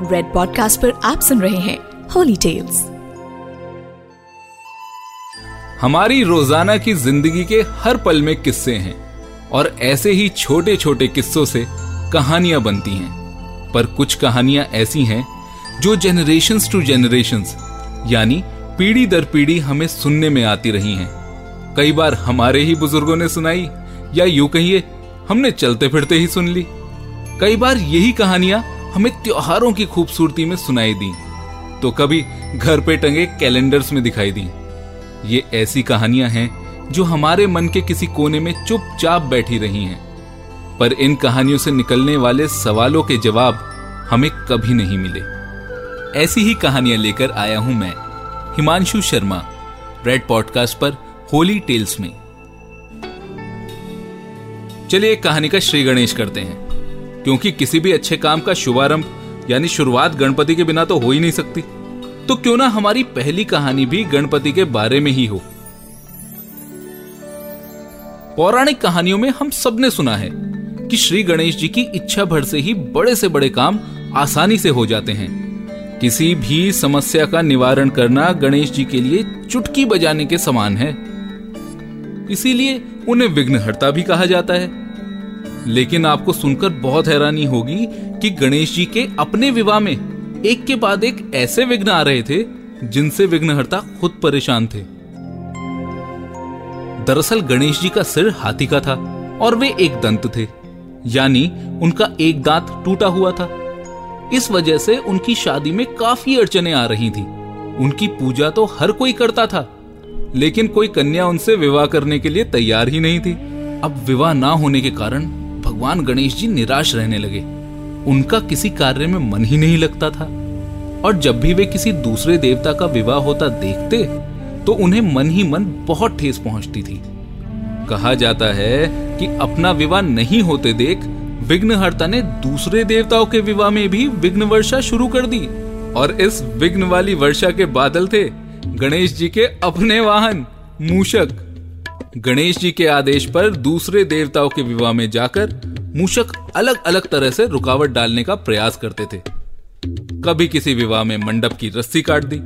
Red podcast पर आप सुन रहे हैं होली टेल्स हमारी रोज़ाना की ज़िंदगी के हर पल में किस्से हैं और ऐसे ही छोटे छोटे किस्सों से कहानियाँ बनती हैं। पर कुछ कहानियाँ ऐसी हैं जो जेनरेशन टू जेनरेशन यानी पीढ़ी दर पीढ़ी हमें सुनने में आती रही हैं। कई बार हमारे ही बुज़ुर्गों ने सुनाई, या यूँ कहिए, हमने चलते फिरते ही सुन ली। कई बार यही कहानियाँ हमें त्योहारों की खूबसूरती में सुनाई दी तो कभी घर पे टंगे कैलेंडर्स में दिखाई दी। ये ऐसी कहानियाँ हैं जो हमारे मन के किसी कोने में चुपचाप बैठी रही हैं, पर इन कहानियों से निकलने वाले सवालों के जवाब हमें कभी नहीं मिले। ऐसी ही कहानियाँ लेकर आया हूँ मैं, हिमांशु शर्मा, रेड पॉडकास्ट पर होली टेल्स में। चलिए एक कहानी का श्री गणेश करते हैं। क्योंकि किसी भी अच्छे काम का शुभारंभ, यानी शुरुआत गणपति के बिना तो हो ही नहीं सकती। तो क्यों ना हमारी पहली कहानी भी गणपति के बारे में ही हो। पौराणिक कहानियों में हम सबने सुना है कि श्री गणेश जी की इच्छा भर से ही बड़े से बड़े काम आसानी से हो जाते हैं। किसी भी समस्या का निवारण करना गणेश जी के लिए चुटकी बजाने के समान है। इसीलिए उन्हें विघ्नहर्ता भी कहा जाता है। लेकिन आपको सुनकर बहुत हैरानी होगी कि गणेश जी के अपने विवाह में एक के बाद एक ऐसे विघ्न आ रहे थे, जिनसे विघ्नहर्ता खुद परेशान थे। दरअसल गणेश जी का सिर हाथी का था और वे एक दंत थे, यानी उनका एक दांत टूटा हुआ था। इस वजह से उनकी शादी में काफ़ी अड़चने आ रही थी। उनकी पूजा तो हर कोई करता था, लेकिन कोई कन्या उनसे विवाह करने के लिए तैयार ही नहीं थी। अब विवाह ना होने के कारण भगवान गणेश जी निराश रहने लगे। उनका किसी कार्य में मन ही नहीं लगता था। और जब भी वे किसी दूसरे देवता का विवाह होता देखते तो उन्हें मन ही मन बहुत ठेस पहुँचती थी। कहा जाता है कि अपना विवाह नहीं होते देख, विघ्नहर्ता ने दूसरे देवताओं के विवाह में भी विघ्न वर्षा शुरू कर दी। और इस विघ्न वाली वर्षा के बादल थे गणेश जी के अपने वाहन, मूषक। गणेश जी के आदेश पर दूसरे देवताओं के विवाह में जाकर मूषक अलग अलग तरह से रुकावट डालने का प्रयास करते थे। कभी किसी विवाह में मंडप की रस्सी काट दी,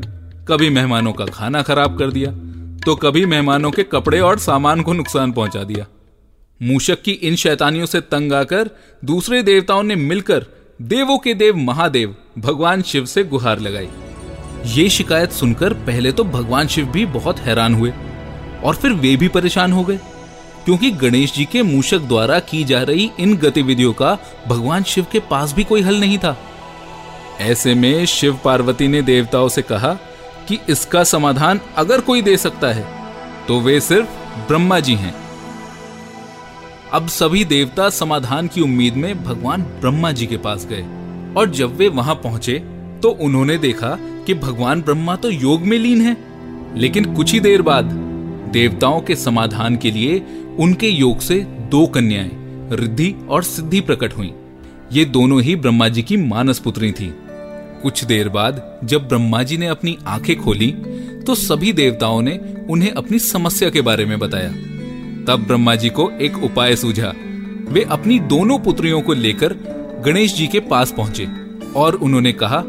कभी मेहमानों का खाना खराब कर दिया तो कभी मेहमानों के कपड़े और सामान को नुकसान पहुँचा दिया। मूषक की इन शैतानियों से तंग आकर दूसरे देवताओं ने मिलकर देवों के देव महादेव भगवान शिव से गुहार लगाई। ये शिकायत सुनकर पहले तो भगवान शिव भी बहुत हैरान हुए और फिर वे भी परेशान हो गए। क्योंकि गणेश जी के मूषक द्वारा की जा रही इन गतिविधियों का भगवान शिव के पास भी कोई हल नहीं था। ऐसे में शिव पार्वती ने देवताओं से कहा कि इसका समाधान अगर कोई दे सकता है तो वे सिर्फ़ ब्रह्मा जी हैं। अब सभी देवता समाधान की उम्मीद में भगवान ब्रह्मा जी के पास गए और जब वे वहाँ पहुँचे तो उन्होंने देखा कि भगवान ब्रह्मा तो योग में लीन है। लेकिन कुछ ही देर बाद देवताओं के समाधान के लिए उनके योग से दो कन्याएँ, रिद्धि और सिद्धि प्रकट हुई। ये दोनों ही ब्रह्मा जी की मानस पुत्री थी। कुछ देर बाद जब ब्रह्मा जी ने अपनी आँखें खोली तो सभी देवताओं ने उन्हें अपनी समस्या के बारे में बताया। तब ब्रह्मा जी को एक उपाय सूझा। वे अपनी दोनों पुत्रियों को लेकर गणेश जी के पास पहुँचे और उन्होंने कहा,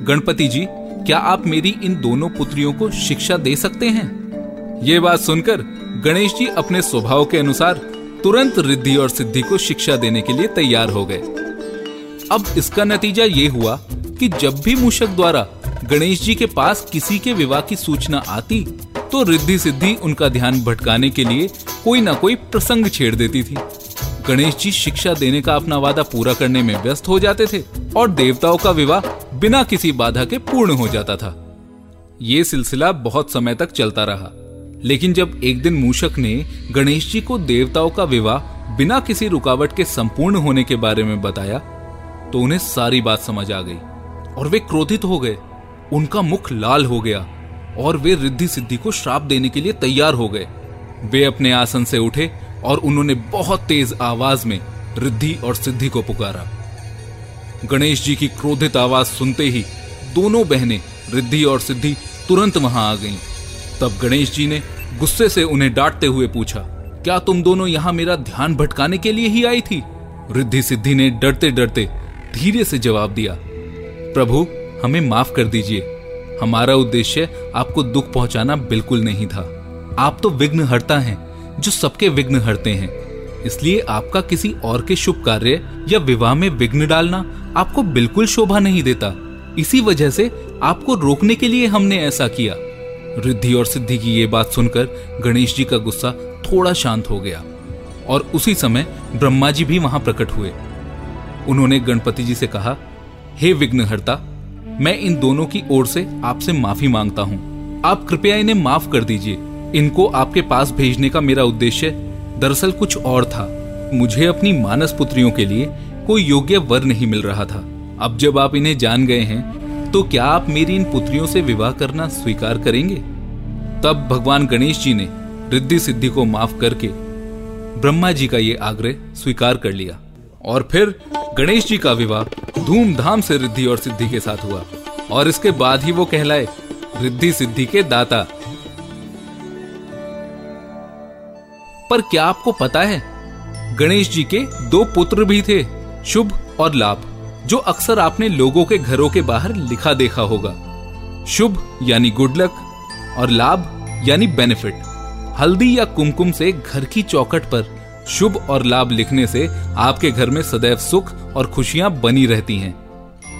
गणपति जी, क्या आप मेरी इन दोनों पुत्रियों को शिक्षा दे सकते हैं? ये बात सुनकर गणेश जी अपने स्वभाव के अनुसार तुरंत रिद्धि और सिद्धि को शिक्षा देने के लिए तैयार हो गए। अब इसका नतीजा ये हुआ कि जब भी मूषक द्वारा गणेश जी के पास किसी के विवाह की सूचना आती तो रिद्धि सिद्धि उनका ध्यान भटकाने के लिए कोई ना कोई प्रसंग छेड़ देती थी। गणेश जी शिक्षा देने का अपना वादा पूरा करने में व्यस्त हो जाते थे और देवताओं का विवाह बिना किसी बाधा के पूर्ण हो जाता था। ये सिलसिला बहुत समय तक चलता रहा। लेकिन जब एक दिन मूषक ने गणेश जी को देवताओं का विवाह बिना किसी रुकावट के संपूर्ण होने के बारे में बताया तो उन्हें सारी बात समझ आ गई और वे क्रोधित हो गए। उनका मुख लाल हो गया और वे रिद्धि सिद्धि को श्राप देने के लिए तैयार हो गए। वे अपने आसन से उठे और उन्होंने बहुत तेज आवाज़ में रिद्धि और सिद्धि को पुकारा। गणेश जी की क्रोधित आवाज़ सुनते ही दोनों बहनें रिद्धि और सिद्धि तुरंत वहाँ आ गईं। तब गणेश जी ने गुस्से से उन्हें डांटते हुए पूछा, क्या तुम दोनों यहाँ मेरा ध्यान भटकाने के लिए ही आई थी? रिद्धि सिद्धि ने डरते डरते धीरे से जवाब दिया, प्रभु, हमें माफ़ कर दीजिए। हमारा उद्देश्य आपको दुख पहुंचाना बिल्कुल नहीं था। आप तो विघ्न हरता हैं, जो सबके विघ्न हरते हैं। इसलिए आपका किसी और के शुभ कार्य या विवाह में विघ्न डालना आपको बिल्कुल शोभा नहीं देता। इसी वजह से आपको रोकने के लिए हमने ऐसा किया। रिद्धि और सिद्धि की ये बात सुनकर गणेश जी का गुस्सा थोड़ा शांत हो गया और उसी समय ब्रह्मा जी भी वहाँ प्रकट हुए। उन्होंने गणपति जी से कहा, हे विघ्नहर्ता, मैं इन दोनों की ओर से आपसे माफ़ी माँगता हूँ। आप कृपया इन्हें माफ़ कर दीजिए। इनको आपके पास भेजने का मेरा उद्देश्य दरअसल कुछ और था। मुझे अपनी मानस पुत्रियों के लिए कोई योग्य वर नहीं मिल रहा था। अब जब आप इन्हें जान गए हैं तो क्या आप मेरी इन पुत्रियों से विवाह करना स्वीकार करेंगे? तब भगवान गणेश जी ने रिद्धि सिद्धि को माफ़ करके ब्रह्मा जी का ये आग्रह स्वीकार कर लिया। और फिर गणेश जी का विवाह धूमधाम से रिद्धि और सिद्धि के साथ हुआ। और इसके बाद ही वो कहलाए रिद्धि सिद्धि के दाता। पर क्या आपको पता है, गणेश जी के दो पुत्र भी थे, शुभ और लाभ। जो अक्सर आपने लोगों के घरों के बाहर लिखा देखा होगा। शुभ यानी गुड लक और लाभ यानी बेनिफिट हल्दी या कुमकुम से घर की चौकट पर शुभ और लाभ लिखने से आपके घर में सदैव सुख और खुशियाँ बनी रहती हैं।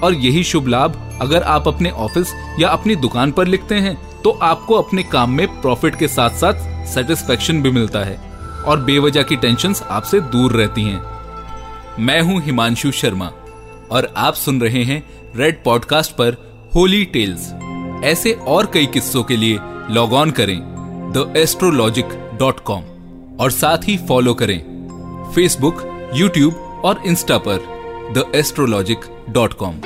और यही शुभ लाभ अगर आप अपने ऑफ़िस या अपनी दुकान पर लिखते हैं तो आपको अपने काम में प्रॉफिट के साथ साथ सेटिस्फेक्शन भी मिलता है और बेवजह की टेंशन आपसे दूर रहती हैं। मैं हूँ हिमांशु शर्मा। और आप सुन रहे हैं रेड पॉडकास्ट पर होली टेल्स ऐसे और कई किस्सों के लिए लॉग ऑन करें द एस्ट्रोलॉजिक डॉट कॉम और साथ ही फॉलो करें फेसबुक यूट्यूब और इंस्टा पर the astrologic dot com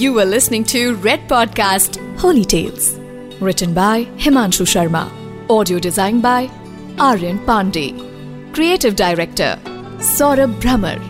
you are listening to Red podcast holy tales written by Himanshu Sharma audio design by Aryan Pandey creative director Saurabh Bhramar